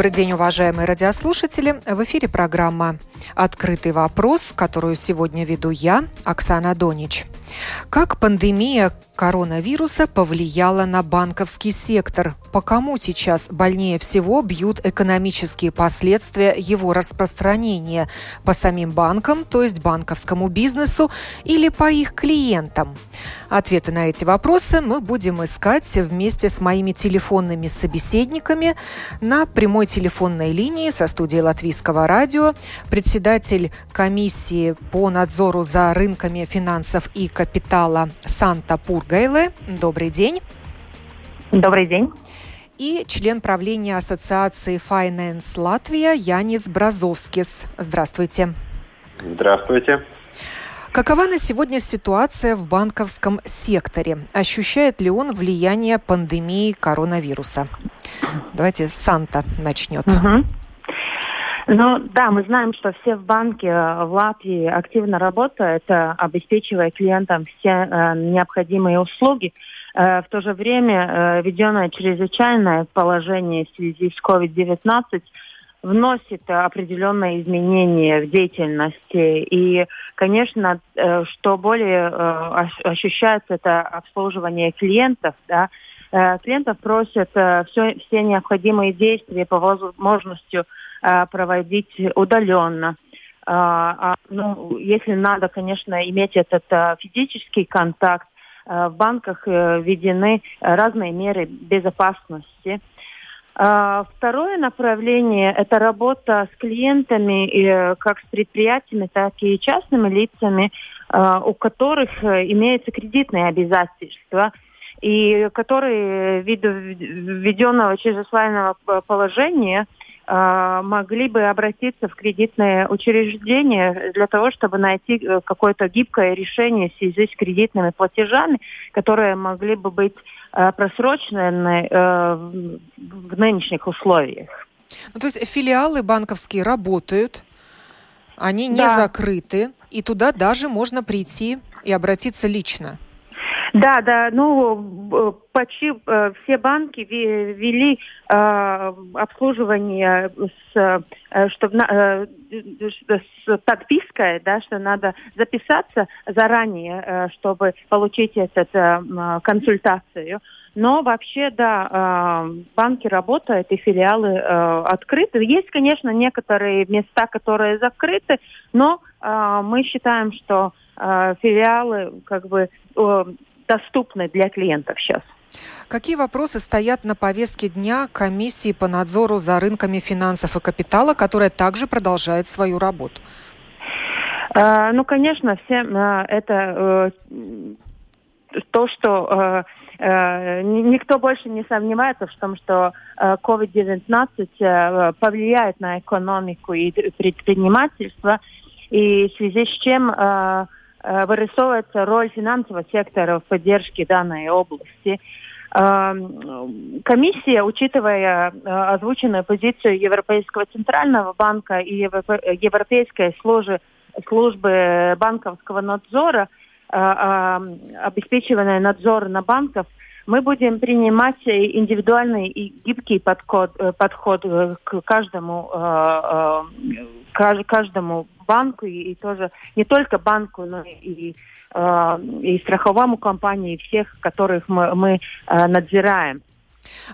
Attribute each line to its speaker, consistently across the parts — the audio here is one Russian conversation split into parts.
Speaker 1: Добрый день, уважаемые радиослушатели. В эфире программа «Открытый вопрос», которую сегодня веду я, Оксана Донич. Как пандемия коронавируса повлияла на банковский сектор? По кому сейчас больнее всего бьют экономические последствия его распространения? По самим банкам, то есть банковскому бизнесу, или по их клиентам? Ответы на эти вопросы мы будем искать вместе с моими телефонными собеседниками на прямой телефонной линии со студией Латвийского радио председатель комиссии по надзору за рынками финансов и капитала Санта Пургайле. Добрый день.
Speaker 2: Добрый день.
Speaker 1: И член правления Ассоциации Finance Латвия Янис Бразовскис. Здравствуйте.
Speaker 3: Здравствуйте.
Speaker 1: Какова на сегодня ситуация в банковском секторе? Ощущает ли он влияние пандемии коронавируса? Давайте Санта начнет.
Speaker 2: Угу. Ну да, мы знаем, что все в банке э, в Латвии активно работают, э, обеспечивая клиентам все э, необходимые услуги. В то же время введенное чрезвычайное положение в связи с COVID-19 вносит определенные изменения в деятельности. И, конечно, что более ощущается, это обслуживание клиентов. Да? Клиентов просят все, все необходимые действия по возможности проводить удаленно. А, ну, если надо, конечно, иметь этот физический контакт, в банках э, введены разные меры безопасности. Второе направление – это работа с клиентами, как с предприятиями, так и частными лицами, у которых э, имеются кредитные обязательства и которые ввиду введенного чрезвычайного положения могли бы обратиться в кредитное учреждение для того, чтобы найти э, какое-то гибкое решение в связи с кредитными платежами, которые могли бы быть э, просрочены э, в нынешних условиях.
Speaker 1: Ну, то есть филиалы банковские работают, они не да. закрыты, и туда даже можно прийти и обратиться лично.
Speaker 2: Да, да, ну почти э, все банки ввели э, обслуживание с, э, чтобы, с подпиской, да, что надо записаться заранее, чтобы получить эту э, консультацию. Но вообще, да, банки работают и филиалы открыты. Есть, конечно, некоторые места, которые закрыты, но мы считаем, что филиалы как бы доступны для клиентов сейчас.
Speaker 1: Какие вопросы стоят на повестке дня комиссии по надзору за рынками финансов и капитала, которая также продолжает свою работу?
Speaker 2: А, ну, конечно, все а, это э, то, что э, э, никто больше не сомневается в том, что COVID-19 повлияет на экономику и предпринимательство, и в связи с чем Э, вырисовывается роль финансового сектора в поддержке данной области. Эм, комиссия, учитывая э, озвученную позицию Европейского центрального банка и Европейской службы, банковского надзора, э, обеспечивая надзор на банков, мы будем принимать индивидуальный и гибкий подход, подход к каждому, каждому банку и, и тоже не только банку, но и, э, и страховому компании, и всех, которых мы, мы э, надзираем.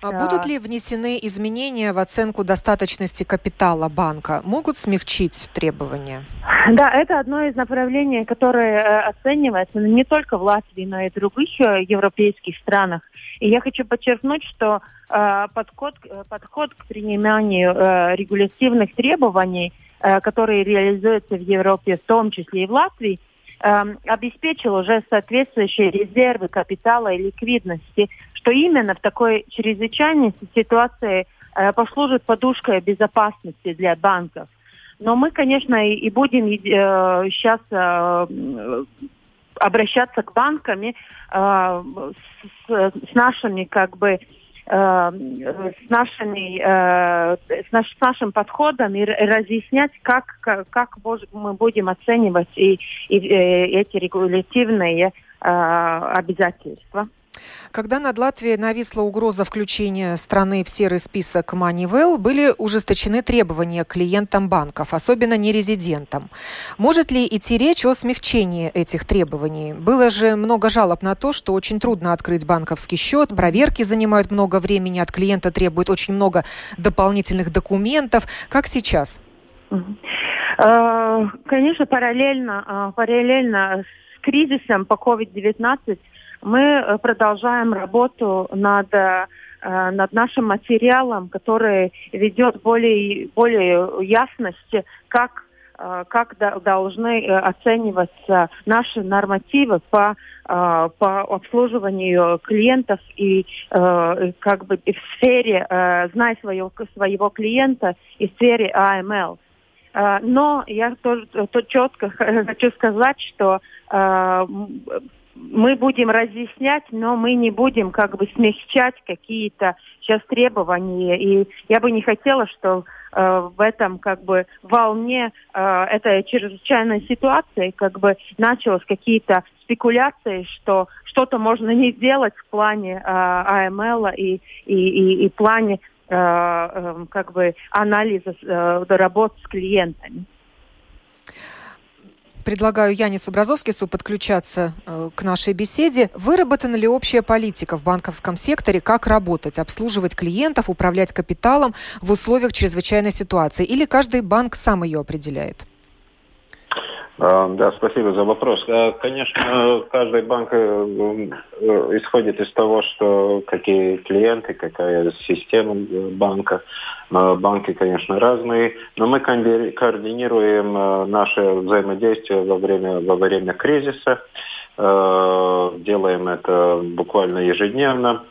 Speaker 1: А будут ли внесены изменения в оценку достаточности капитала банка? Могут смягчить требования?
Speaker 2: Да, это одно из направлений, которое э, оценивается не только в Латвии, но и в других э, европейских странах. И я хочу подчеркнуть, что э, подход, э, подход к приниманию э, регулятивных требований – Э, которые реализуются в Европе, в том числе и в Латвии, обеспечил уже соответствующие резервы капитала и ликвидности, что именно в такой чрезвычайной ситуации э, послужит подушкой безопасности для банков. Но мы, конечно, и, будем э, сейчас э, обращаться к банкам э, с, нашими как бы Э, с, нашими, э, с, наш, с нашим подходом и разъяснять, как, как мы будем оценивать и, и, и э, эти регулятивные обязательства.
Speaker 1: Когда над Латвией нависла угроза включения страны в серый список Moneyval, были ужесточены требования клиентам банков, особенно нерезидентам. Может ли идти речь о смягчении этих требований? Было же много жалоб на то, что очень трудно открыть банковский счет, проверки занимают много времени, от клиента требуют очень много дополнительных документов. Как сейчас?
Speaker 2: Э, конечно, параллельно, э, параллельно с кризисом по COVID-19 мы э, продолжаем работу над, э, над нашим материалом, который ведет более, более ясности, как э, как должны оцениваться наши нормативы по, по обслуживанию клиентов и как бы в сфере знай своего, своего клиента и в сфере AML. Но я тоже то четко хочу сказать, что мы будем разъяснять, но мы не будем как бы смягчать какие-то сейчас требования. И я бы не хотела, что э, в этом как бы волне э, этой чрезвычайной ситуации как бы началось какие-то спекуляции, что что-то можно не сделать в плане э, АМЛ и, и, и, и плане э, э, как бы анализа э, работы с клиентами
Speaker 1: предлагаю Янису Бразовскису подключаться э, к нашей беседе. Выработана ли общая политика в банковском секторе, как работать, обслуживать клиентов, управлять капиталом в условиях чрезвычайной ситуации? Или каждый банк сам ее определяет?
Speaker 3: А, да, спасибо за вопрос. А, конечно, каждый банк э, э, исходит из того, что какие клиенты, какая система банка. Банки, конечно, разные, но мы координируем э, наше взаимодействие во время, во время кризиса. Делаем это буквально ежедневно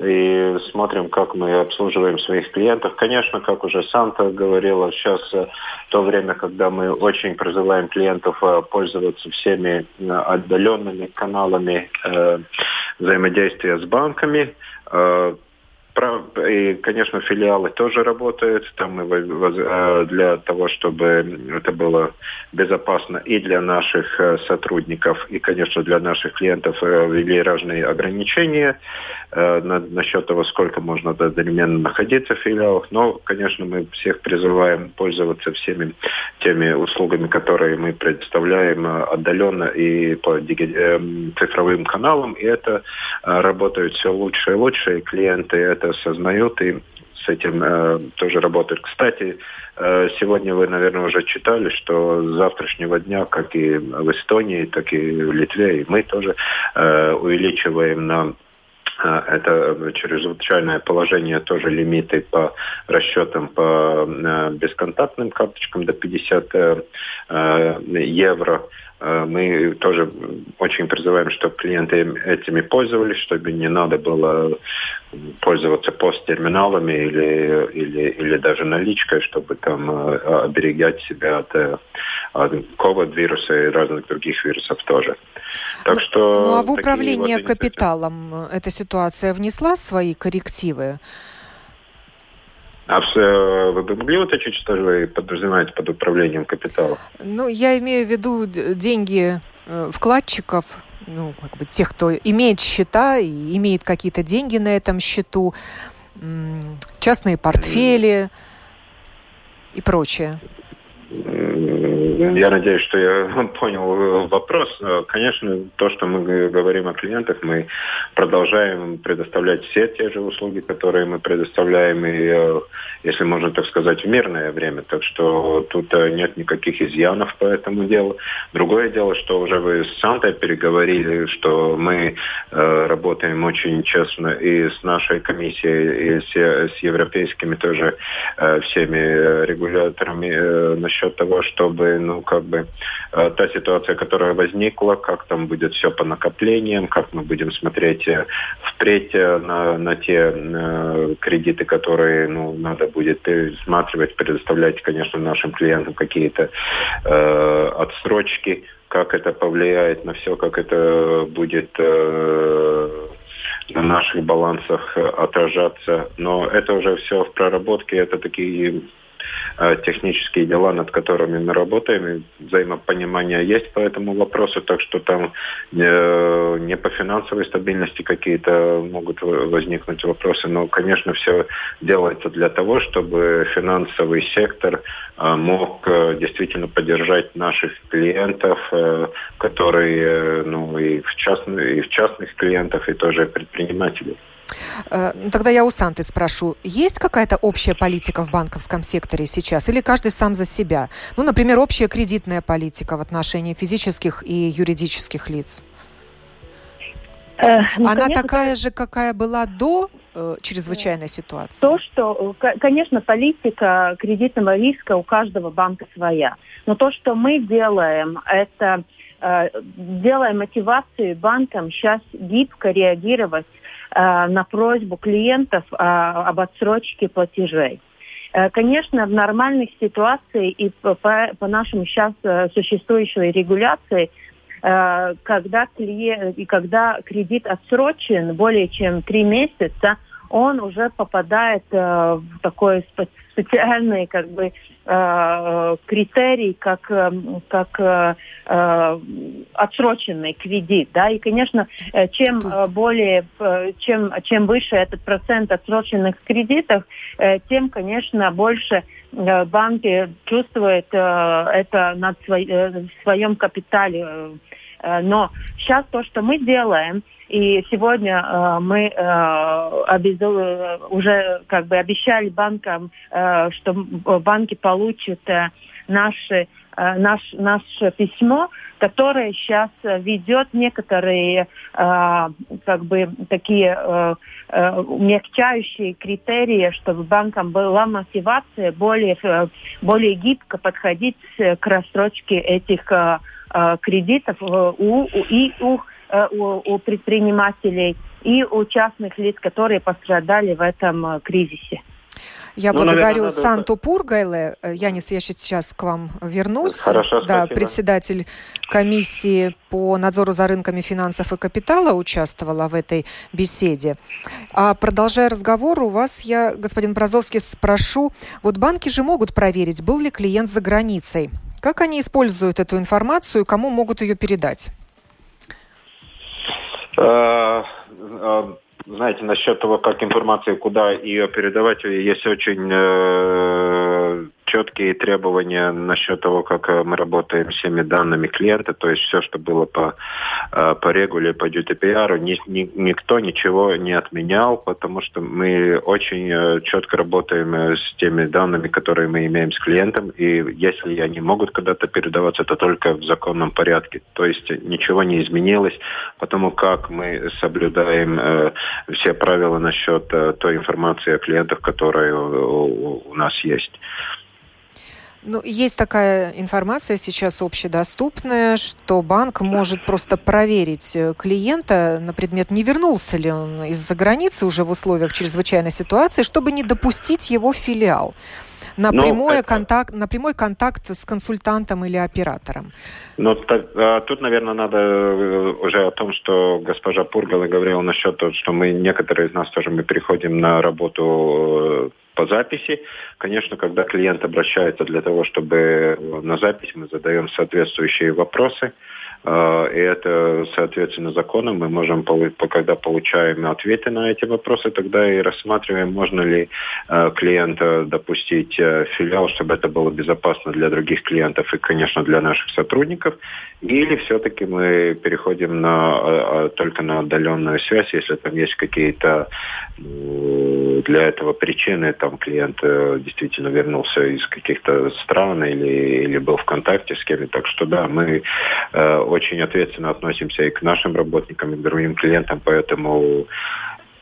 Speaker 3: и смотрим, как мы обслуживаем своих клиентов. Конечно, как уже Санта говорила, сейчас э, то время, когда мы очень призываем клиентов э, пользоваться всеми э, отдаленными каналами взаимодействия с банками. И, конечно, филиалы тоже работают. Там мы э, для того, чтобы это было безопасно и для наших э, сотрудников, и, конечно, для наших клиентов э, ввели разные ограничения насчет того, сколько можно одновременно находиться в филиалах. Но, конечно, мы всех призываем пользоваться всеми теми услугами, которые мы предоставляем отдаленно и по цифровым каналам. И это работает все лучше и лучше. И клиенты это осознают и с этим э, тоже работают. Кстати, э, сегодня вы, наверное, уже читали, что с завтрашнего дня, как и в Эстонии, так и в Литве, и мы тоже э, увеличиваем на э, это чрезвычайное положение, тоже лимиты по расчетам по э, бесконтактным карточкам до 50 э, евро. Э, мы тоже очень призываем, чтобы клиенты этими пользовались, чтобы не надо было пользоваться посттерминалами или, или, или даже наличкой, чтобы там э, оберегать себя от, э, от COVID-вируса и разных других вирусов тоже.
Speaker 1: Так ну, что ну а в управление вот капиталом эта ситуация внесла свои коррективы?
Speaker 3: А э, могли уточнить, что вы подразумеваете под управлением капиталом?
Speaker 1: Ну, я имею в виду деньги э, вкладчиков, ну, как бы тех, кто имеет счета и имеет какие-то деньги на этом счету, частные портфели и прочее.
Speaker 3: Я надеюсь, что я понял вопрос. Конечно, то, что мы говорим о клиентах, мы продолжаем предоставлять все те же услуги, которые мы предоставляем, и, э, если можно так сказать, в мирное время. Так что тут э, нет никаких изъянов по этому делу. Другое дело, что уже вы с Сантой переговорили, что мы э, работаем очень честно и с нашей комиссией, и с европейскими тоже всеми регуляторами насчет того, чтобы ну, как бы, э, та ситуация, которая возникла, как там будет все по накоплениям, как мы будем смотреть э, впредь э, на, на те э, кредиты, которые, ну, надо будет пересматривать, предоставлять, конечно, нашим клиентам какие-то э, отсрочки, как это повлияет на все, как это будет э, на наших балансах отражаться. Но это уже все в проработке, это такие технические дела, над которыми мы работаем, и взаимопонимание есть по этому вопросу, так что там э, не по финансовой стабильности какие-то могут возникнуть вопросы, но, конечно, все делается для того, чтобы финансовый сектор э, мог действительно поддержать наших клиентов, которые, ну, и в, частных, и в частных клиентов, и тоже предпринимателей.
Speaker 1: Э, тогда я у Санты спрошу, есть какая-то общая политика в банковском секторе сейчас или каждый сам за себя? Ну, например, общая кредитная политика в отношении физических и юридических лиц? Э, ну, Она конечно, такая же, какая была до э, чрезвычайной ситуации?
Speaker 2: То, что, конечно, политика кредитного риска у каждого банка своя. Но то, что мы делаем, это э, делаем мотивацию банкам сейчас гибко реагировать Э, на просьбу клиентов э, об отсрочке платежей. Э, конечно, в нормальных ситуациях и по, по нашему сейчас существующей регуляции, когда, клиент, и когда кредит отсрочен более чем три месяца, он уже попадает в такой специальный как бы э, критерий, как, э, как э, э, отсроченный кредит. Да? И, конечно, э, чем более, чем, чем выше этот процент отсроченных кредитов, тем, конечно, больше банки чувствуют это на своем капитале. Но сейчас то, что мы делаем – и сегодня э, мы э, обязу, уже как бы обещали банкам, э, что банки получат э, наши, э, наш, наше письмо, которое сейчас ведет некоторые э, как бы такие э, э, умягчающие критерии, чтобы банкам была мотивация более, э, более гибко подходить к рассрочке этих э, э кредитов у, у, и у Э, у, у предпринимателей и у частных лиц, которые пострадали в этом э, кризисе.
Speaker 1: Я ну, благодарю наверное, Санту Пургайле. Э, Янис, я сейчас к вам вернусь.
Speaker 3: Хорошо,
Speaker 1: да, председатель комиссии по надзору за рынками финансов и капитала участвовала в этой беседе. А продолжая разговор, у вас я, господин Бразовский, спрошу, вот банки же могут проверить, был ли клиент за границей. Как они используют эту информацию и кому могут ее передать?
Speaker 3: Э, э, знаете, насчет того, как информация, куда ее передавать, есть очень э, четкие требования насчет того, как э, мы работаем с всеми данными клиента, то есть все, что было по, э, по регуле, по GDPR, ни, ни, никто ничего не отменял, потому что мы очень э, четко работаем с теми данными, которые мы имеем с клиентом, и если они могут когда-то передаваться, то только в законном порядке. То есть ничего не изменилось, потому как мы соблюдаем э, все правила насчет э, той информации о клиентах, которая у, у нас есть.
Speaker 1: Ну, есть такая информация сейчас общедоступная, что банк может просто проверить э, клиента на предмет, не вернулся ли он из-за границы уже в условиях чрезвычайной ситуации, чтобы не допустить его в филиал на, ну, прямой, это... контакт, на прямой контакт с консультантом или оператором.
Speaker 3: Ну, так, а, тут, наверное, надо э, уже о том, что госпожа Пургала говорила насчет того, что мы, некоторые из нас тоже, мы переходим на работу э, по записи. Конечно, когда клиент обращается для того, чтобы на запись мы задаем соответствующие вопросы. А, и это, соответственно, законом мы можем, когда получаем ответы на эти вопросы, тогда и рассматриваем, можно ли а, клиента допустить э, филиал, чтобы это было безопасно для других клиентов и, конечно, для наших сотрудников. Или все-таки мы переходим на, только на отдаленную связь, если там есть какие-то для этого причины, там клиент э, действительно вернулся из каких-то стран или, или был в контакте с кем-то. Так что да, мы э, очень ответственно относимся и к нашим работникам, и к другим клиентам, поэтому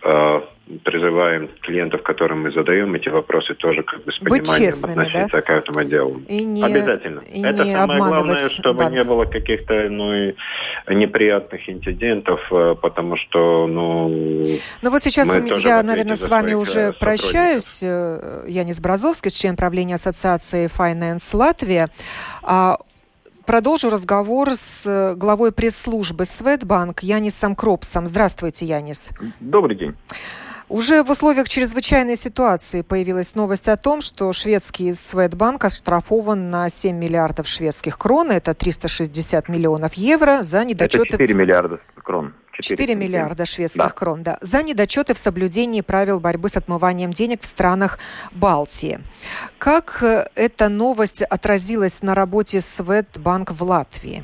Speaker 3: э, призываем клиентов, которым мы задаем эти вопросы, тоже как бы с пониманием честными, относиться да? к этому делу.
Speaker 1: И не,
Speaker 3: Обязательно.
Speaker 1: И
Speaker 3: Это
Speaker 1: не
Speaker 3: самое главное,
Speaker 1: чтобы
Speaker 3: банк. не было каких-то ну, неприятных инцидентов, э, потому что, ну...
Speaker 1: Ну вот сейчас я, наверное, с вами уже прощаюсь. Э, Янис Бразовский, член правления Ассоциации Finance Латвия. Продолжу разговор с э, главой пресс-службы Светбанк Янисом Кропсом. Здравствуйте, Янис.
Speaker 4: Добрый день.
Speaker 1: Уже в условиях чрезвычайной ситуации появилась новость о том, что шведский Светбанк оштрафован на 7 миллиардов шведских крон, это 360 миллионов евро, за недочеты...
Speaker 4: Это 4 миллиарда крон.
Speaker 1: 4, 4 миллиарда шведских да. крон, да, за недочеты в соблюдении правил борьбы с отмыванием денег в странах Балтии. Как э, эта новость отразилась на работе Светбанк в Латвии?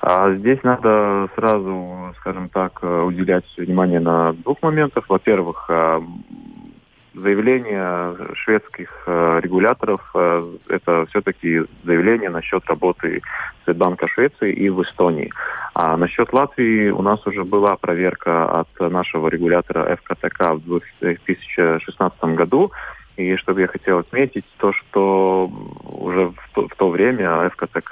Speaker 4: А здесь надо сразу, скажем так, э, уделять внимание на двух моментах. Во-первых, э, заявление шведских э, регуляторов это все-таки заявление насчет работы Светбанка Швеции и в Эстонии. А насчет Латвии у нас уже была проверка от нашего регулятора ФКТК в 2016 году. И что бы я хотел отметить, то, что уже в то, в то время ФКЦК,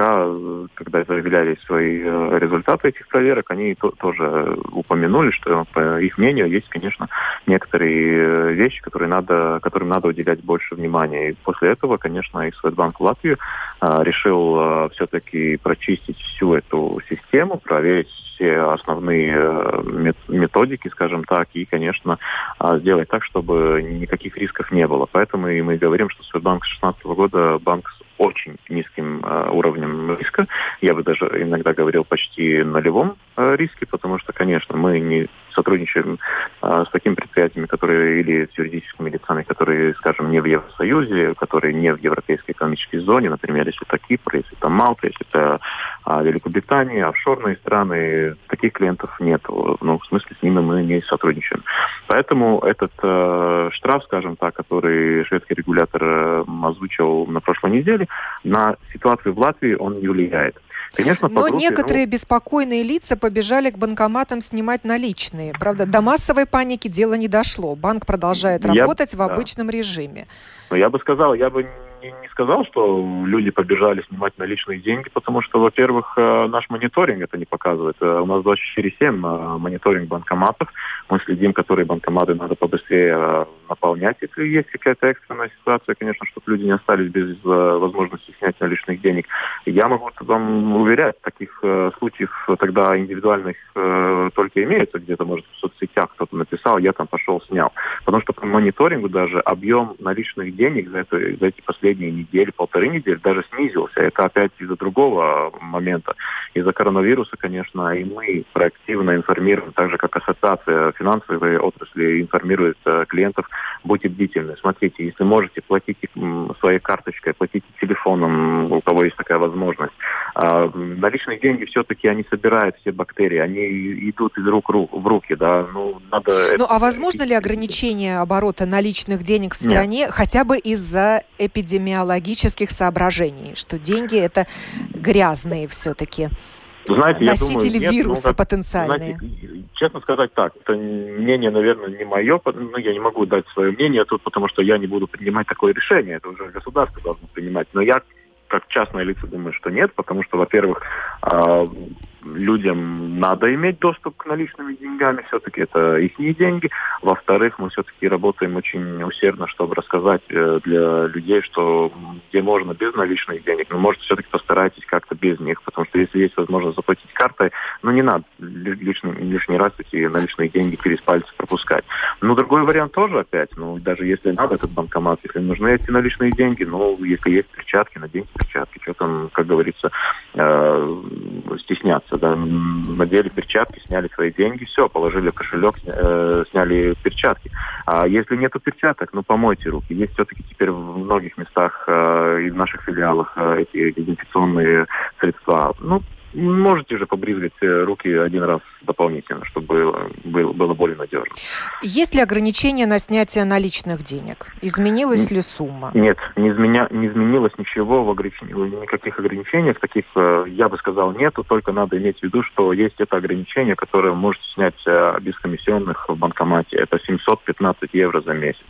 Speaker 4: когда заявляли свои э, результаты этих проверок, они то, тоже упомянули, что, по их мнению, есть, конечно, некоторые э, вещи, которые надо, которым надо уделять больше внимания. И после этого, конечно, и Светбанк Латвии а, решил все-таки прочистить всю эту систему, проверить все основные э, методики, скажем так, и, конечно, а, сделать так, чтобы никаких рисков не было. Поэтому и мы говорим, что Сбербанк с 2016 года банк с очень низким э, уровнем риска. Я бы даже иногда говорил почти нулевом э, риске, потому что, конечно, мы не сотрудничаем э, с такими предприятиями, которые или с юридическими лицами, которые, скажем, не в Евросоюзе, которые не в Европейской экономической зоне, например, если это Кипр, если это Малта, если это э, Великобритания, офшорные страны, таких клиентов нет. Ну, в смысле, с ними мы не сотрудничаем. Поэтому этот э, штраф, скажем так, который шведский регулятор э, озвучил на прошлой неделе, на ситуацию в Латвии он не влияет.
Speaker 1: Конечно, Но группе, некоторые ну... беспокойные лица побежали к банкоматам снимать наличные. Правда, до массовой паники дело не дошло. Банк продолжает работать я... в обычном да. режиме.
Speaker 4: Но я бы сказал, я бы не, не сказал, что люди побежали снимать наличные деньги, потому что, во-первых, э, наш мониторинг это не показывает. Э, у нас 24-7 э, мониторинг банкоматов. Мы следим, которые банкоматы надо побыстрее наполнять, если есть какая-то экстренная ситуация, конечно, чтобы люди не остались без возможности снять наличных денег. Я могу вам уверять, таких случаев тогда индивидуальных только имеется, где-то, может, в соцсетях кто-то написал, я там пошел, снял. Потому что по мониторингу даже объем наличных денег за, это, за эти последние последние недели, полторы недели даже снизился. Это опять из-за другого момента. Из-за коронавируса, конечно, и мы проактивно информируем, так же как Ассоциация финансовой отрасли информирует э, клиентов, будьте бдительны. Смотрите, если можете, платите своей карточкой, платите телефоном, у кого есть такая возможность. А, наличные деньги все-таки они собирают все бактерии, они идут из рук в руки, да. Ну, надо
Speaker 1: ну а возможно ли ограничение оборота наличных денег в стране Нет. хотя бы из-за эпидемии? Эпидемиологических соображений, что деньги это грязные все-таки. Знаете, носители я думаю, вируса нет, ну, потенциальные.
Speaker 4: Знаете, честно сказать так, это мнение, наверное, не мое, ну, я не могу дать свое мнение тут, потому что я не буду принимать такое решение, это уже государство должно принимать. Но я как частное лицо думаю, что нет, потому что, во-первых, а, людям надо иметь доступ к наличными деньгами, все-таки это их деньги. Во-вторых, мы все-таки работаем очень усердно, чтобы рассказать э, для людей, что где можно без наличных денег, но может все-таки постарайтесь как-то без них, потому что если есть возможность заплатить картой, ну не надо лишний, лишний раз эти наличные деньги через пальцы пропускать. Но другой вариант тоже опять, ну даже если надо этот банкомат, если нужны эти наличные деньги, ну если есть перчатки, наденьте перчатки, что там, как говорится, э, стесняться просто, да, надели перчатки, сняли свои деньги, все, положили в кошелек, э, сняли перчатки. А если нету перчаток, ну, помойте руки. Есть все-таки теперь в многих местах э, и в наших филиалах э, эти дезинфекционные средства. Ну, можете же побрызгать руки один раз дополнительно, чтобы было, было, более надежно.
Speaker 1: Есть ли ограничения на снятие наличных денег? Изменилась ли сумма?
Speaker 4: Нет, не, изменя, не изменилось ничего, в ограничении, никаких ограничений, таких, я бы сказал, нету, только надо иметь в виду, что есть это ограничение, которое вы можете снять без комиссионных в банкомате. Это 715 евро за месяц.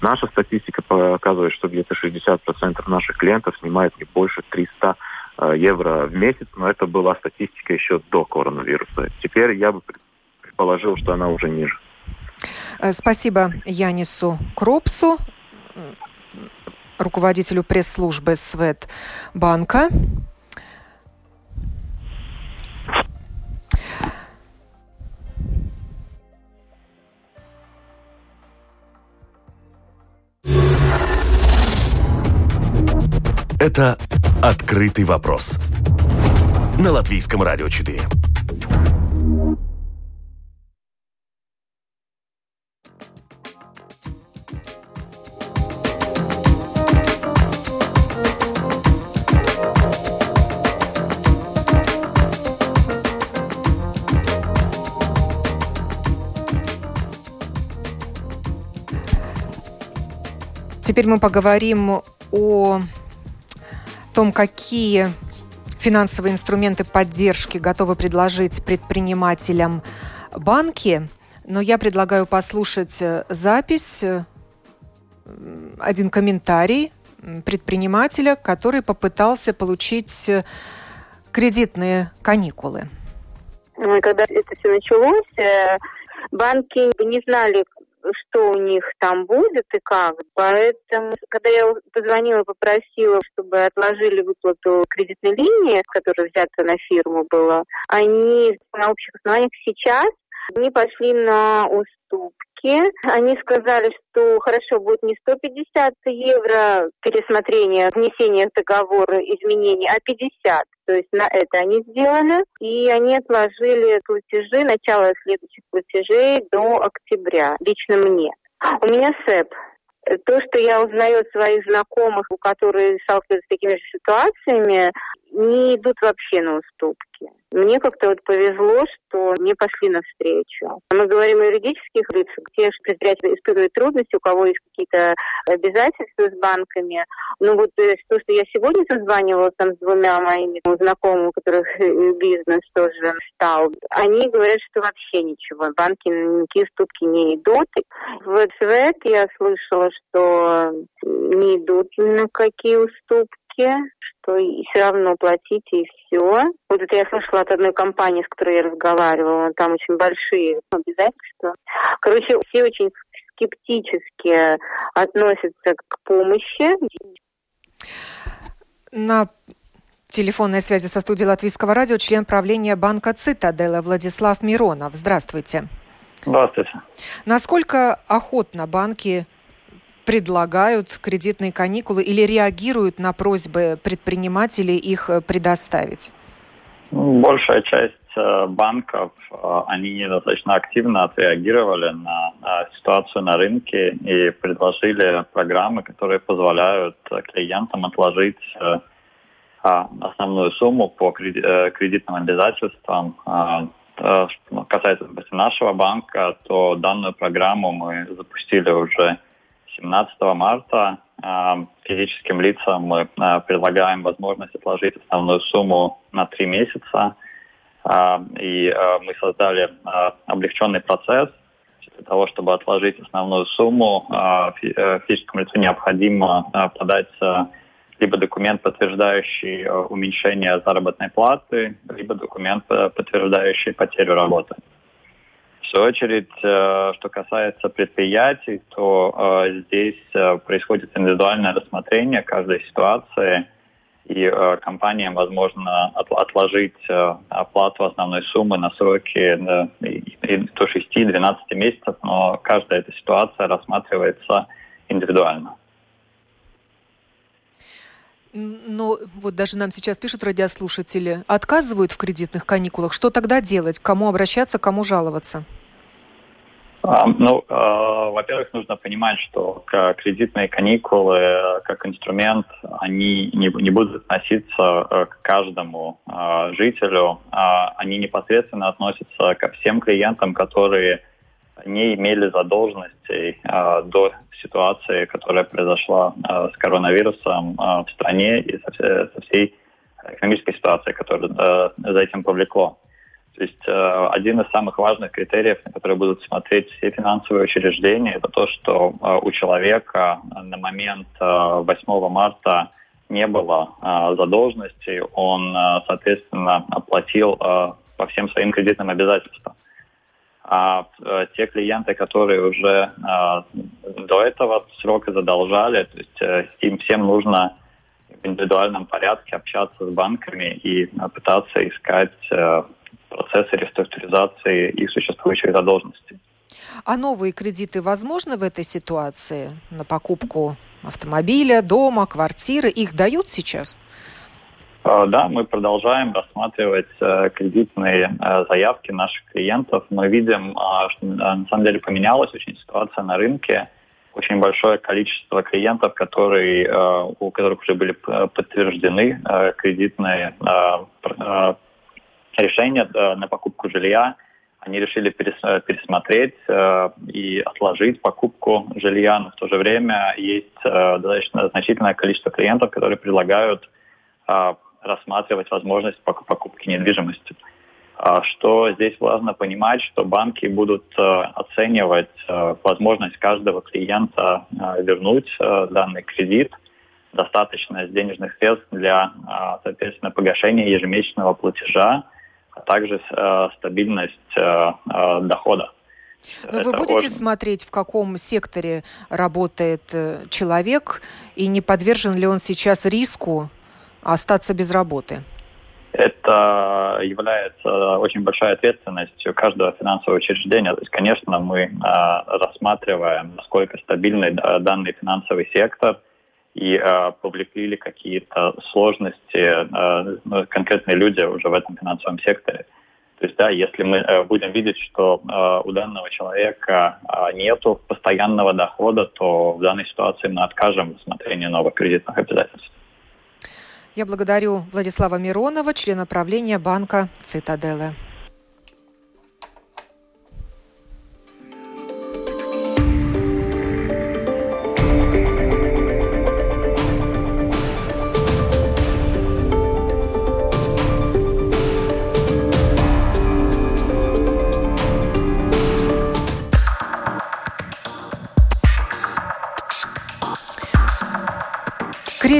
Speaker 4: Наша статистика показывает, что где-то 60% наших клиентов снимают не больше 300 э, евро в месяц, но это была статистика еще до коронавируса. Теперь я бы предположил, что она уже ниже.
Speaker 1: Э, спасибо Янису Кропсу, руководителю пресс-службы Свет банка.
Speaker 5: Это «Открытый вопрос» на Латвийском радио 4.
Speaker 1: Теперь мы поговорим о том, какие финансовые инструменты поддержки готовы предложить предпринимателям банки. Но я предлагаю послушать э, запись, э, один комментарий предпринимателя, который попытался получить э, кредитные каникулы.
Speaker 6: Когда это все началось, банки не знали, что у них там будет и как. Поэтому, когда я позвонила, попросила, чтобы отложили выплату кредитной линии, которая взята на фирму была, они на общих основаниях сейчас они пошли на уступки. Они сказали, что хорошо, будет не 150 евро пересмотрение, внесение в договор изменений, а 50. То есть на это они сделали. И они отложили платежи, начало следующих платежей до октября, лично мне. У меня СЭП. То, что я узнаю от своих знакомых, которые сталкиваются с такими же ситуациями, не идут вообще на уступки. Мне как-то вот повезло, что не пошли навстречу. Мы говорим о юридических лицах, те что предприятия испытывают трудности, у кого есть какие-то обязательства с банками. Ну вот э, то, что я сегодня созванивала там с двумя моими знакомыми, у которых э, бизнес тоже стал, они говорят, что вообще ничего, банки никакие уступки не идут. В СВЭТ я слышала, что не идут на какие уступки что все равно платите и все. Вот это я слышала от одной компании, с которой я разговаривала, там очень большие обязательства. Короче, все очень скептически относятся к помощи.
Speaker 1: На телефонной связи со студией Латвийского радио член правления банка «Цитадела» Владислав Миронов. Здравствуйте.
Speaker 7: Здравствуйте.
Speaker 1: Насколько охотно банки предлагают кредитные каникулы или реагируют на просьбы предпринимателей их э, предоставить?
Speaker 7: Большая часть э, банков, э, они недостаточно активно отреагировали на, ситуацию на рынке и предложили программы, которые позволяют клиентам отложить основную сумму по кредитным обязательствам. Что касается, нашего банка, то данную программу мы запустили уже 17 марта а, физическим лицам мы а, предлагаем возможность отложить основную сумму на три месяца. А, и мы создали облегченный процесс. Для того, чтобы отложить основную сумму, э, физическому лицу необходимо подать либо документ, подтверждающий уменьшение заработной платы, либо документ, подтверждающий потерю работы. В свою очередь, э, что касается предприятий, то э, здесь э, происходит индивидуальное рассмотрение каждой ситуации, и компаниям возможно отложить оплату основной суммы на сроки до 6-12 месяцев, но каждая эта ситуация рассматривается индивидуально.
Speaker 1: Ну, вот даже нам сейчас пишут радиослушатели, отказывают в кредитных каникулах. Что тогда делать? Кому обращаться, кому жаловаться?
Speaker 7: Ну, во-первых, нужно понимать, что кредитные каникулы как инструмент, они не, будут относиться э, к каждому жителю. А они непосредственно относятся ко всем клиентам, которые не имели задолженностей до ситуации, которая произошла с коронавирусом в стране и со всей экономической ситуацией, которая за этим повлекло. То есть э, один из самых важных критериев, на которые будут смотреть все финансовые учреждения, это то, что э, у человека на момент э, 8 марта не было э, задолженности, он, э, соответственно, оплатил э, по всем своим кредитным обязательствам. А э, те клиенты, которые уже э, до этого срока задолжали, то есть э, им всем нужно в индивидуальном порядке общаться с банками и э, пытаться искать э, процессы реструктуризации их существующих задолженностей.
Speaker 1: А новые кредиты возможны в этой ситуации на покупку автомобиля, дома, квартиры? Их дают сейчас?
Speaker 7: А, да, мы продолжаем рассматривать э, кредитные э, заявки наших клиентов. Мы видим, а, что на самом деле поменялась очень ситуация на рынке. Очень большое количество клиентов, которые, э, у которых уже были подтверждены кредитные решение э, на покупку жилья. Они решили пересмотреть э, и отложить покупку жилья, но в то же время есть э, достаточно значительное количество клиентов, которые предлагают рассматривать возможность покупки недвижимости. А что здесь важно понимать, что банки будут оценивать возможность каждого клиента вернуть данный кредит, достаточно денежных средств для, соответственно, погашения ежемесячного платежа, а также э, стабильность э, э, дохода.
Speaker 1: Но вы будете очень... смотреть, в каком секторе работает человек и не подвержен ли он сейчас риску остаться без работы?
Speaker 7: Это является очень большой ответственностью каждого финансового учреждения. То есть, конечно, мы рассматриваем, насколько стабильный данный финансовый сектор – и э, повлекли ли какие-то сложности э, конкретные люди уже в этом финансовом секторе. То есть, да, если мы э, будем видеть, что э, у данного человека э, нету постоянного дохода, то в данной ситуации мы откажем в рассмотрении новых кредитных обязательств.
Speaker 1: Я благодарю Владислава Миронова, члена правления банка «Цитаделы».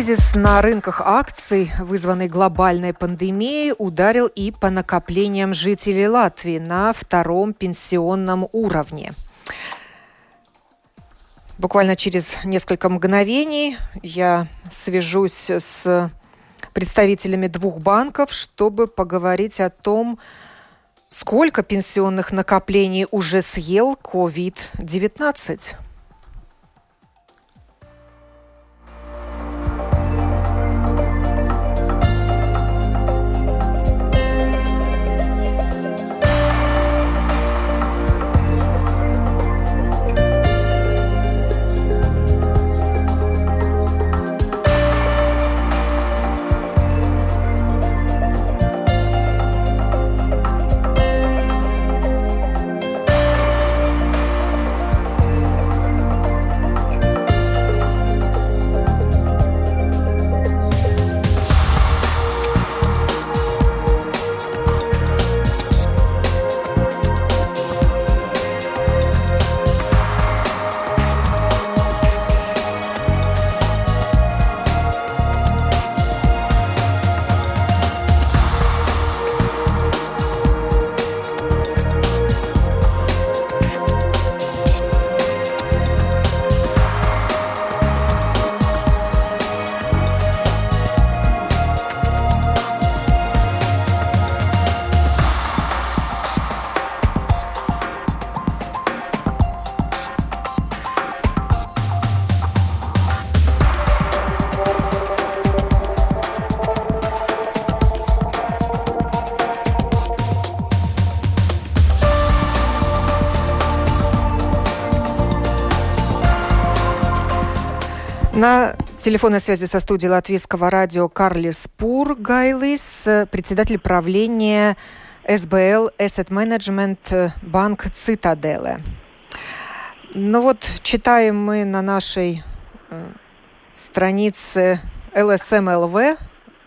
Speaker 1: Кризис на рынках акций, вызванный глобальной пандемией, ударил и по накоплениям жителей Латвии на втором пенсионном уровне. Буквально через несколько мгновений я свяжусь с представителями двух банков, чтобы поговорить о том, сколько пенсионных накоплений уже съел COVID-19. На телефонной связи со студией латвийского радио Карлис Пур Гайлис, председатель правления СБЛ Asset Management Банк Цитаделе. Ну вот, читаем мы на нашей э, странице ЛСМЛВ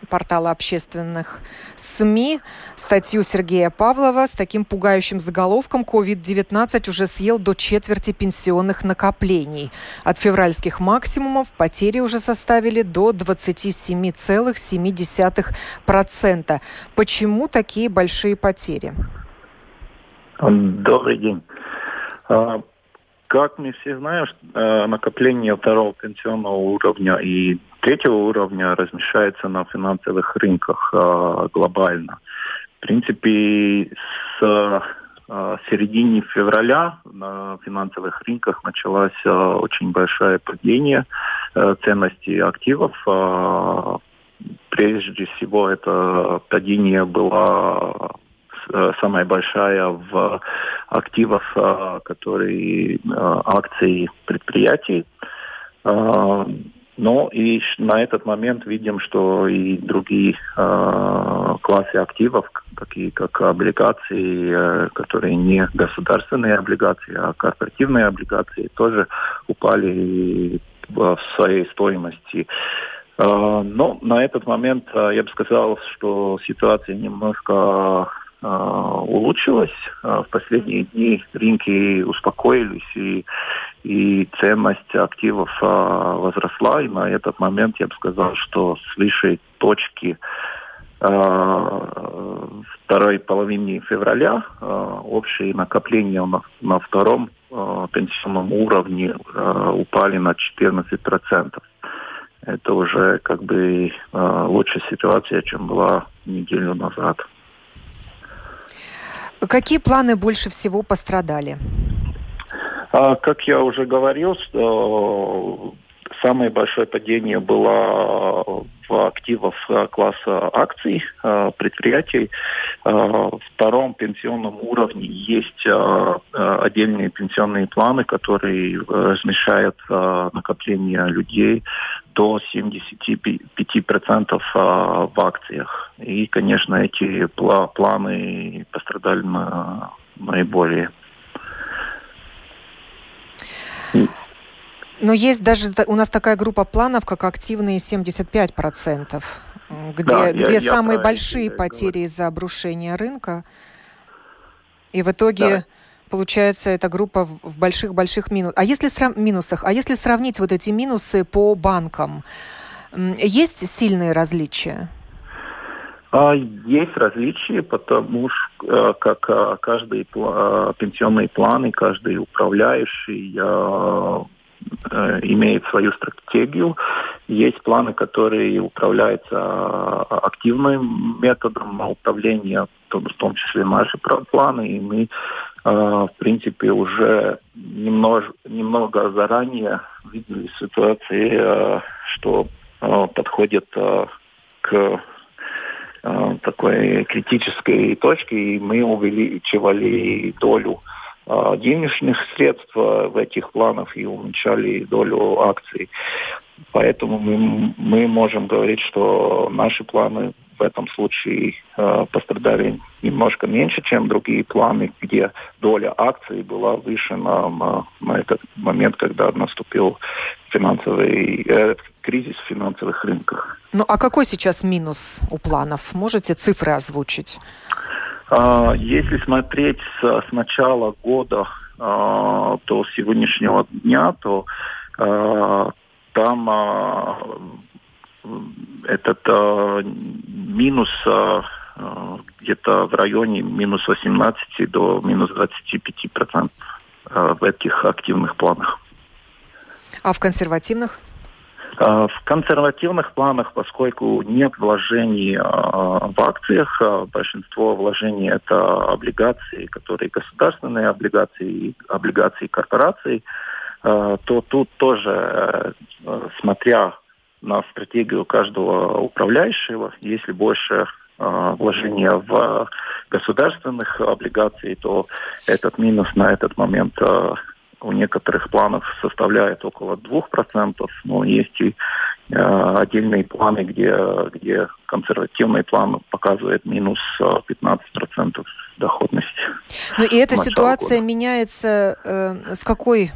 Speaker 1: портала общественных СМИ статью Сергея Павлова с таким пугающим заголовком «COVID-19 уже съел до четверти пенсионных накоплений». От февральских максимумов потери уже составили до 27,7%. Почему такие большие потери?
Speaker 8: Добрый день. А, как мы все знаем, э, накопление второго пенсионного уровня и третьего уровня размещается на финансовых рынках э, глобально. В принципе, с э, середины февраля на финансовых рынках началось очень большое падение ценности активов. Прежде всего, это падение было Э, самая большая в активах, э, которые э, акции предприятий. Но и на этот момент видим, что и другие э, классы активов, такие как облигации, э, которые не государственные облигации, а корпоративные облигации, тоже упали в своей стоимости. Э, но на этот момент э, я бы сказал, что ситуация немножко а, улучшилась. А, в последние дни рынки успокоились и, и ценность активов а, возросла. И на этот момент я бы сказал, что с высшей точки второй половине февраля общие накопления на, на втором пенсионном уровне упали на 14%. Это уже как бы лучшая ситуация, чем была неделю назад.
Speaker 1: Какие планы больше всего пострадали?
Speaker 8: А, как я уже говорил, самое большое падение было в активах класса акций предприятий. В втором пенсионном уровне есть отдельные пенсионные планы, которые размещают накопление людей до 75% в акциях. И, конечно, эти планы пострадали наиболее.
Speaker 1: Но есть даже у нас такая группа планов, как активные 75%, где, да, где я, самые я большие потери из-за обрушения рынка. И в итоге да. получается эта группа в больших-больших минусах. А если срав... минусах, а если сравнить вот эти минусы по банкам, есть сильные различия?
Speaker 8: А, есть различия, потому что э, как э, каждый э, пенсионный план и каждый управляющий имеет свою стратегию. Есть планы, которые управляются а, активным методом управления, в том числе наши планы, и мы, а, в принципе, уже немного, немного заранее видели ситуации, что подходит к такой критической точке, и мы увеличивали долю денежных средств а, в этих планах и уменьшали долю акций. Поэтому мы, мы можем говорить, что наши планы в этом случае э, пострадали немножко меньше, чем другие планы, где доля акций была выше на, на, на этот момент, когда наступил финансовый э, кризис в финансовых рынках.
Speaker 1: Ну а какой сейчас минус у планов? Можете цифры озвучить?
Speaker 8: А, если смотреть с, начала года а, до сегодняшнего дня, то а, там этот минус где-то в районе минус 18 до минус 25 процентов в этих активных планах.
Speaker 1: А в консервативных?
Speaker 8: А, в консервативных планах, поскольку нет вложений а, в акциях, а, большинство вложений это облигации, которые государственные облигации и облигации корпораций, то тут тоже, смотря на стратегию каждого управляющего, если больше вложения в государственных облигаций, то этот минус на этот момент у некоторых планов составляет около 2%, но есть и э, отдельные планы, где, где консервативный план показывает минус 15% э, доходности.
Speaker 1: Ну и эта ситуация года. меняется э, с какой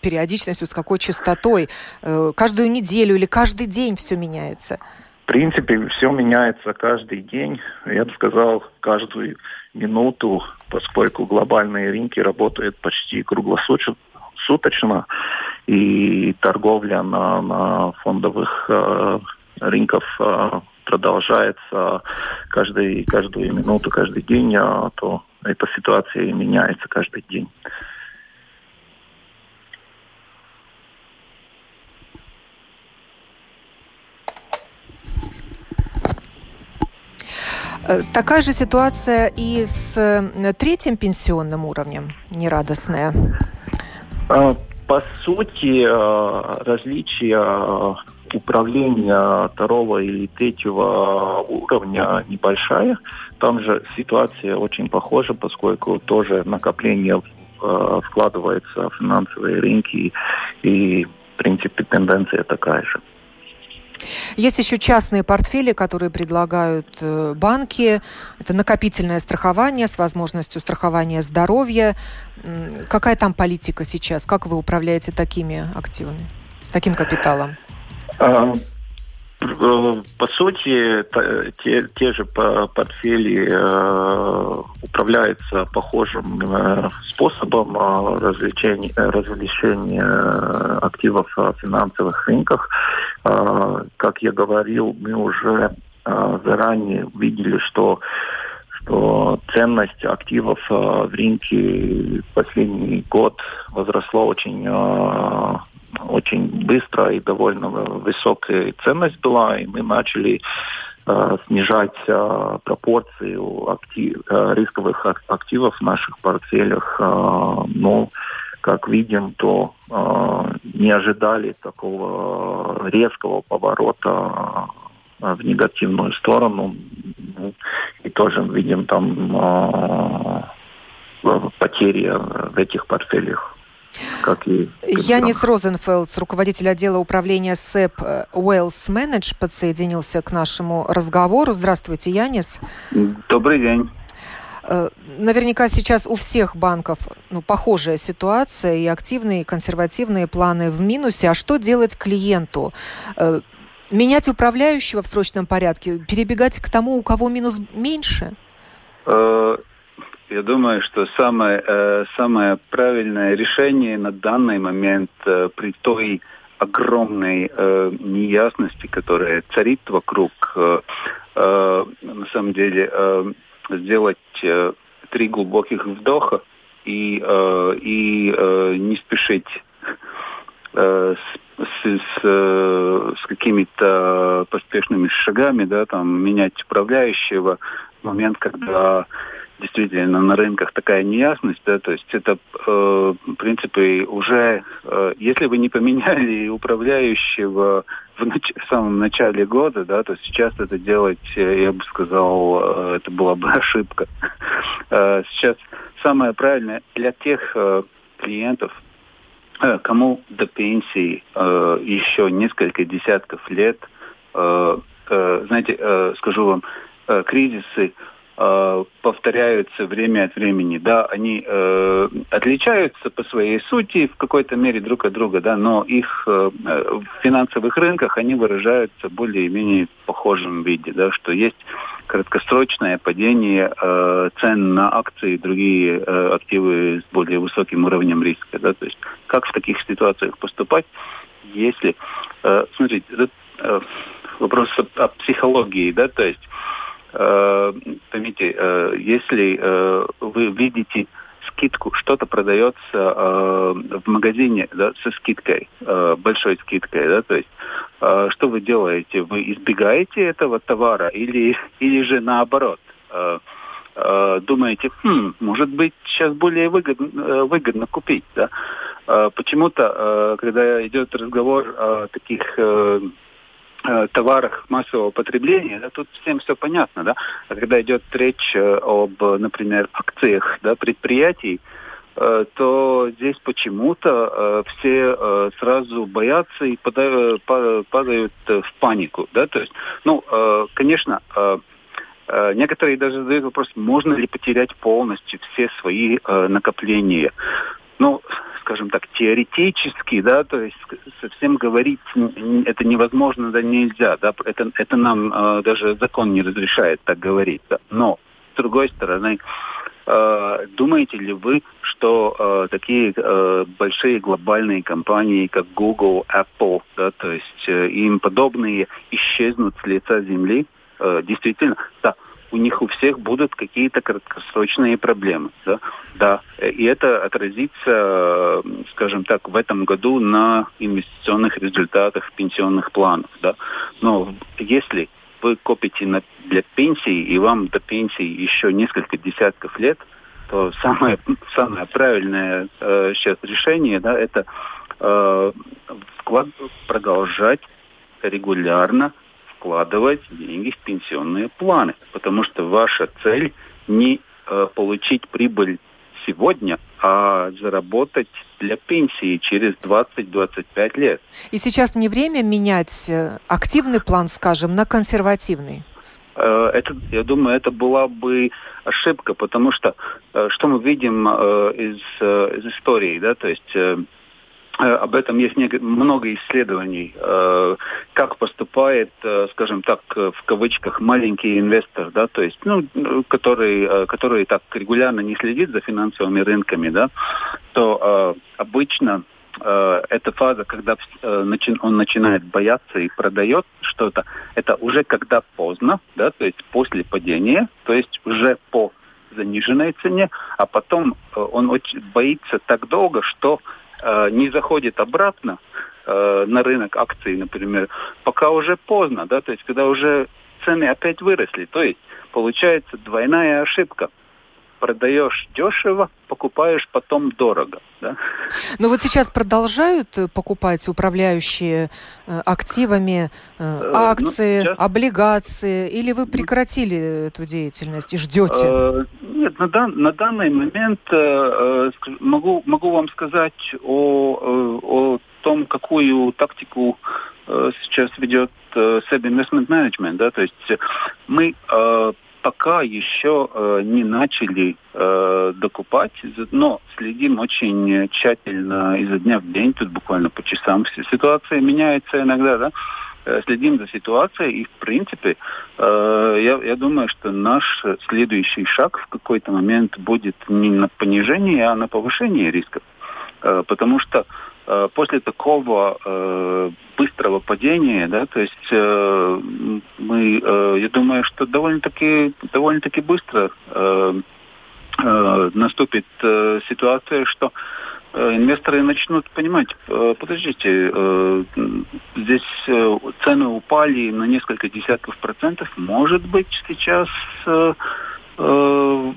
Speaker 1: периодичностью, с какой частотой? Э, каждую неделю или каждый день все меняется?
Speaker 8: В принципе, все меняется каждый день. Я бы сказал, каждую минуту, поскольку глобальные рынки работают почти круглосуточно, и торговля на, на фондовых э, рынках э, продолжается каждый, каждую минуту, каждый день, а то эта ситуация меняется каждый день.
Speaker 1: Э, такая же ситуация и с э, третьим пенсионным уровнем, нерадостная.
Speaker 8: А, по сути, э, различия управления второго или третьего уровня небольшая. Там же ситуация очень похожа, поскольку тоже накопление вкладывается в финансовые рынки, и, в принципе, тенденция такая же.
Speaker 1: Есть еще частные портфели, которые предлагают э, банки. Это накопительное страхование с возможностью страхования здоровья. Какая там политика сейчас? Как вы управляете такими активами, таким капиталом?
Speaker 8: Э, по сути, те, те же портфели э, управляются похожим э, способом развлечения, развлечения активов в финансовых рынках. Как я говорил, мы уже заранее видели, что что ценность активов в рынке последний год возросла очень очень быстро и довольно высокая ценность была, и мы начали э, снижать э, пропорцию актив, э, рисковых активов в наших портфелях. Э, но, как видим, то э, не ожидали такого резкого поворота э, в негативную сторону. И тоже видим там э, потери в этих портфелях
Speaker 1: как и... Янис Розенфелд, руководитель отдела управления СЭП Wealth Manage, подсоединился к нашему разговору. Здравствуйте, Янис.
Speaker 9: Добрый день.
Speaker 1: Э, наверняка сейчас у всех банков ну, похожая ситуация и активные, и консервативные планы в минусе. А что делать клиенту? Э, менять управляющего в срочном порядке? Перебегать к тому, у кого минус меньше?
Speaker 9: Э, я думаю, что самое, э, самое правильное решение на данный момент э, при той огромной э, неясности, которая царит вокруг, э, э, на самом деле э, сделать э, три глубоких вдоха и, э, и э, не спешить э, с, с, с, э, с какими-то поспешными шагами, да, там менять управляющего. В момент, когда действительно на рынках такая неясность, да, то есть это, э, в принципе, уже, э, если вы не поменяли управляющего в, нач- в самом начале года, да, то сейчас это делать, э, я бы сказал, э, это была бы ошибка. Э, сейчас самое правильное для тех э, клиентов, э, кому до пенсии э, еще несколько десятков лет, э, э, знаете, э, скажу вам, э, кризисы Э, повторяются время от времени, да, они э, отличаются по своей сути в какой-то мере друг от друга, да, но их э, в финансовых рынках они выражаются более-менее похожем виде, да, что есть краткосрочное падение э, цен на акции и другие э, активы с более высоким уровнем риска, да, то есть как в таких ситуациях поступать, если, э, смотрите, этот э, вопрос о, о психологии, да, то есть поймите, э, если э, вы видите скидку, что-то продается в магазине да, со скидкой, большой скидкой, да, то есть что вы делаете? Вы избегаете этого товара или, или же наоборот? думаете, хм, может быть, сейчас более выгодно, выгодно купить, да? Почему-то, когда идет разговор о таких Э, товарах массового потребления, да, тут всем все понятно, да. А когда идет речь э, об, например, акциях да, предприятий, э, то здесь почему-то э, все э, сразу боятся и падают в панику. Да? То есть, ну, конечно, некоторые даже задают вопрос, можно ли потерять полностью все свои накопления. Ну, скажем так, теоретически, да, то есть совсем говорить это невозможно, да, нельзя, да, это, это нам даже закон не разрешает так говорить, да. Но, с другой стороны, Э, думаете ли вы, что э, такие э, большие глобальные компании, как Google, Apple, да, то есть э, им подобные исчезнут с лица земли? Э, действительно, да, у них у всех будут какие-то краткосрочные проблемы. Да? да. И это отразится, э, скажем так, в этом году на инвестиционных результатах пенсионных планов. Да? Но если вы копите на, для пенсии, и вам до пенсии еще несколько десятков лет, то самое, самое правильное э, сейчас решение, да, это э, вклад, продолжать регулярно вкладывать деньги в пенсионные планы, потому что ваша цель не э, получить прибыль сегодня, а заработать для пенсии через 20-25 лет.
Speaker 1: И сейчас не время менять э, активный план, скажем, на консервативный?
Speaker 9: Э, это, я думаю, это была бы ошибка, потому что э, что мы видим из, из истории, да, то есть об этом есть много исследований, э, как поступает, э, скажем так, в кавычках, маленький инвестор, да, то есть, ну, который, который так регулярно не следит за финансовыми рынками, да, то обычно эта фаза, когда он начинает бояться и продает что-то, это уже когда поздно, да, то есть после падения, то есть уже по заниженной цене, а потом он очень боится так долго, что Э, не заходит обратно э, на рынок акций, например, пока уже поздно, да, то есть когда уже цены опять выросли. То есть получается двойная ошибка – продаешь дешево, покупаешь потом дорого. Да?
Speaker 1: Но вот сейчас продолжают э, покупать управляющие э, активами э, ну, акции, ну, сейчас... облигации, или вы прекратили эту деятельность и ждете?
Speaker 9: Нет, на, дан, на данный момент могу, могу вам сказать о, о том, какую тактику сейчас ведет SEB Investment Management. Да? То есть мы пока еще э, не начали э, докупать, но следим очень тщательно изо дня в день, тут буквально по часам ситуация меняется иногда, да, э, следим за ситуацией и в принципе э, я, я думаю, что наш следующий шаг в какой-то момент будет не на понижение, а на повышение рисков. Э, потому что после такого э, быстрого падения, да, то есть э, мы, э, я думаю, что довольно-таки довольно-таки быстро э, э, наступит э, ситуация, что э, инвесторы начнут понимать, э, подождите, э, здесь э, цены упали на несколько десятков процентов, может быть сейчас э,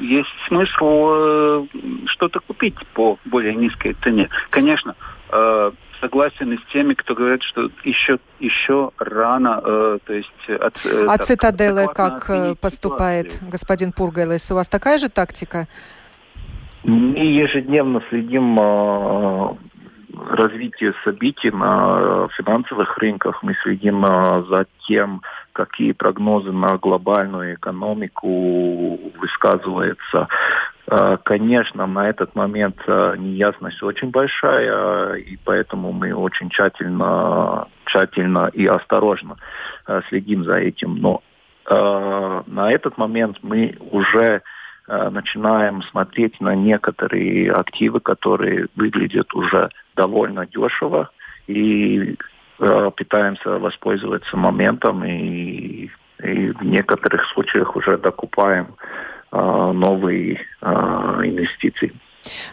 Speaker 9: есть смысл э, что-то купить по более низкой цене. Конечно, э, согласен и с теми, кто говорит, что еще еще рано, э, то есть от,
Speaker 1: а так, Цитаделы как поступает ситуацию. господин Пургайлес? У вас такая же тактика?
Speaker 8: Мы ежедневно следим развитие событий на финансовых рынках. Мы следим э, за тем, какие прогнозы на глобальную экономику высказываются. А, конечно, на этот момент неясность очень большая, и поэтому мы очень тщательно, тщательно и осторожно следим за этим. Но на этот момент мы уже начинаем смотреть на некоторые активы, которые выглядят уже довольно дешево, и Э, пытаемся воспользоваться моментом и, и в некоторых случаях уже докупаем э, новые э, инвестиции.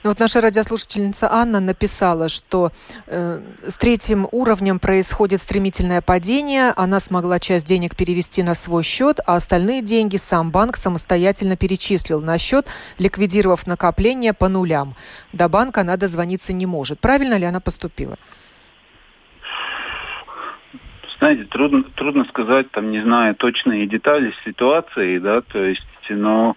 Speaker 1: Ну, вот наша радиослушательница Анна написала, что э, с третьим уровнем происходит стремительное падение. Она смогла часть денег перевести на свой счет, а остальные деньги сам банк самостоятельно перечислил на счет, ликвидировав накопление по нулям. До банка она дозвониться не может. Правильно ли она поступила?
Speaker 9: Знаете, трудно, трудно сказать, там, не знаю, точные детали ситуации, да, то есть, но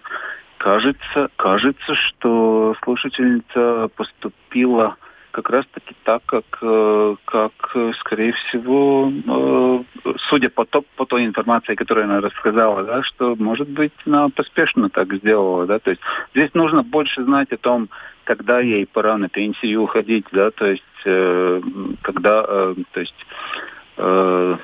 Speaker 9: кажется, кажется, что слушательница поступила как раз-таки так, как, э, как скорее всего, э, судя по, то, по той информации, которую она рассказала, да, что, может быть, она поспешно так сделала. Да? То есть здесь нужно больше знать о том, когда ей пора на пенсию уходить, да, то есть э, когда, э, то есть э,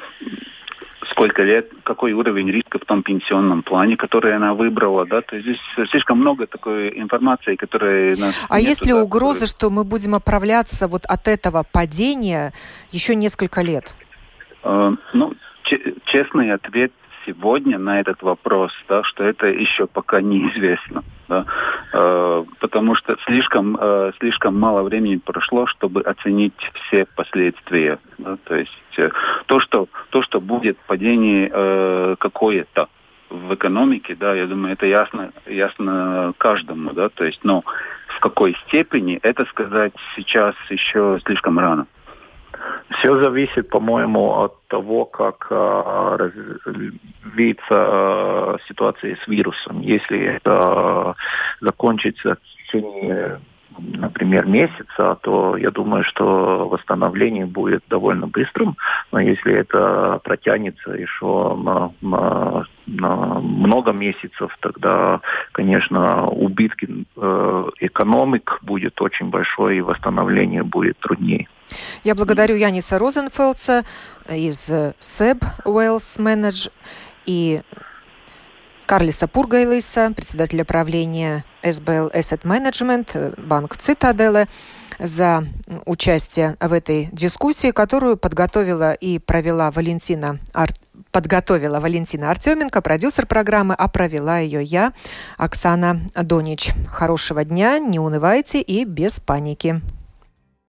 Speaker 9: сколько лет, какой уровень риска в том пенсионном плане, который она выбрала, да, то есть здесь слишком много такой информации, которая нас...
Speaker 1: А есть ли угроза, что мы будем оправляться вот от этого падения еще несколько лет?
Speaker 9: Э, ну, честный ответ сегодня на этот вопрос, да, что это еще пока неизвестно, да, э, потому что слишком э, слишком мало времени прошло, чтобы оценить все последствия. Да, то есть э, то, что то, что будет падение э, какое-то в экономике, да, я думаю, это ясно, ясно каждому, да, то есть, но в какой степени это сказать сейчас еще слишком рано.
Speaker 8: Все зависит, по-моему, от того, как э, развиться э, ситуация с вирусом. Если это закончится в течение например, месяца, то я думаю, что восстановление будет довольно быстрым. Но если это протянется еще на, на, на много месяцев, тогда, конечно, убытки э, экономик будет очень большой, и восстановление будет труднее.
Speaker 1: Я благодарю Яниса Розенфелдса из SEB Wealth Manage и Карлиса Пургайлиса, председателя правления SBL Asset Management, банк Цитаделе, за участие в этой дискуссии, которую подготовила и провела Валентина Ар... подготовила Валентина Артеменко, продюсер программы, а провела ее я, Оксана Донич. Хорошего дня, не унывайте и без паники.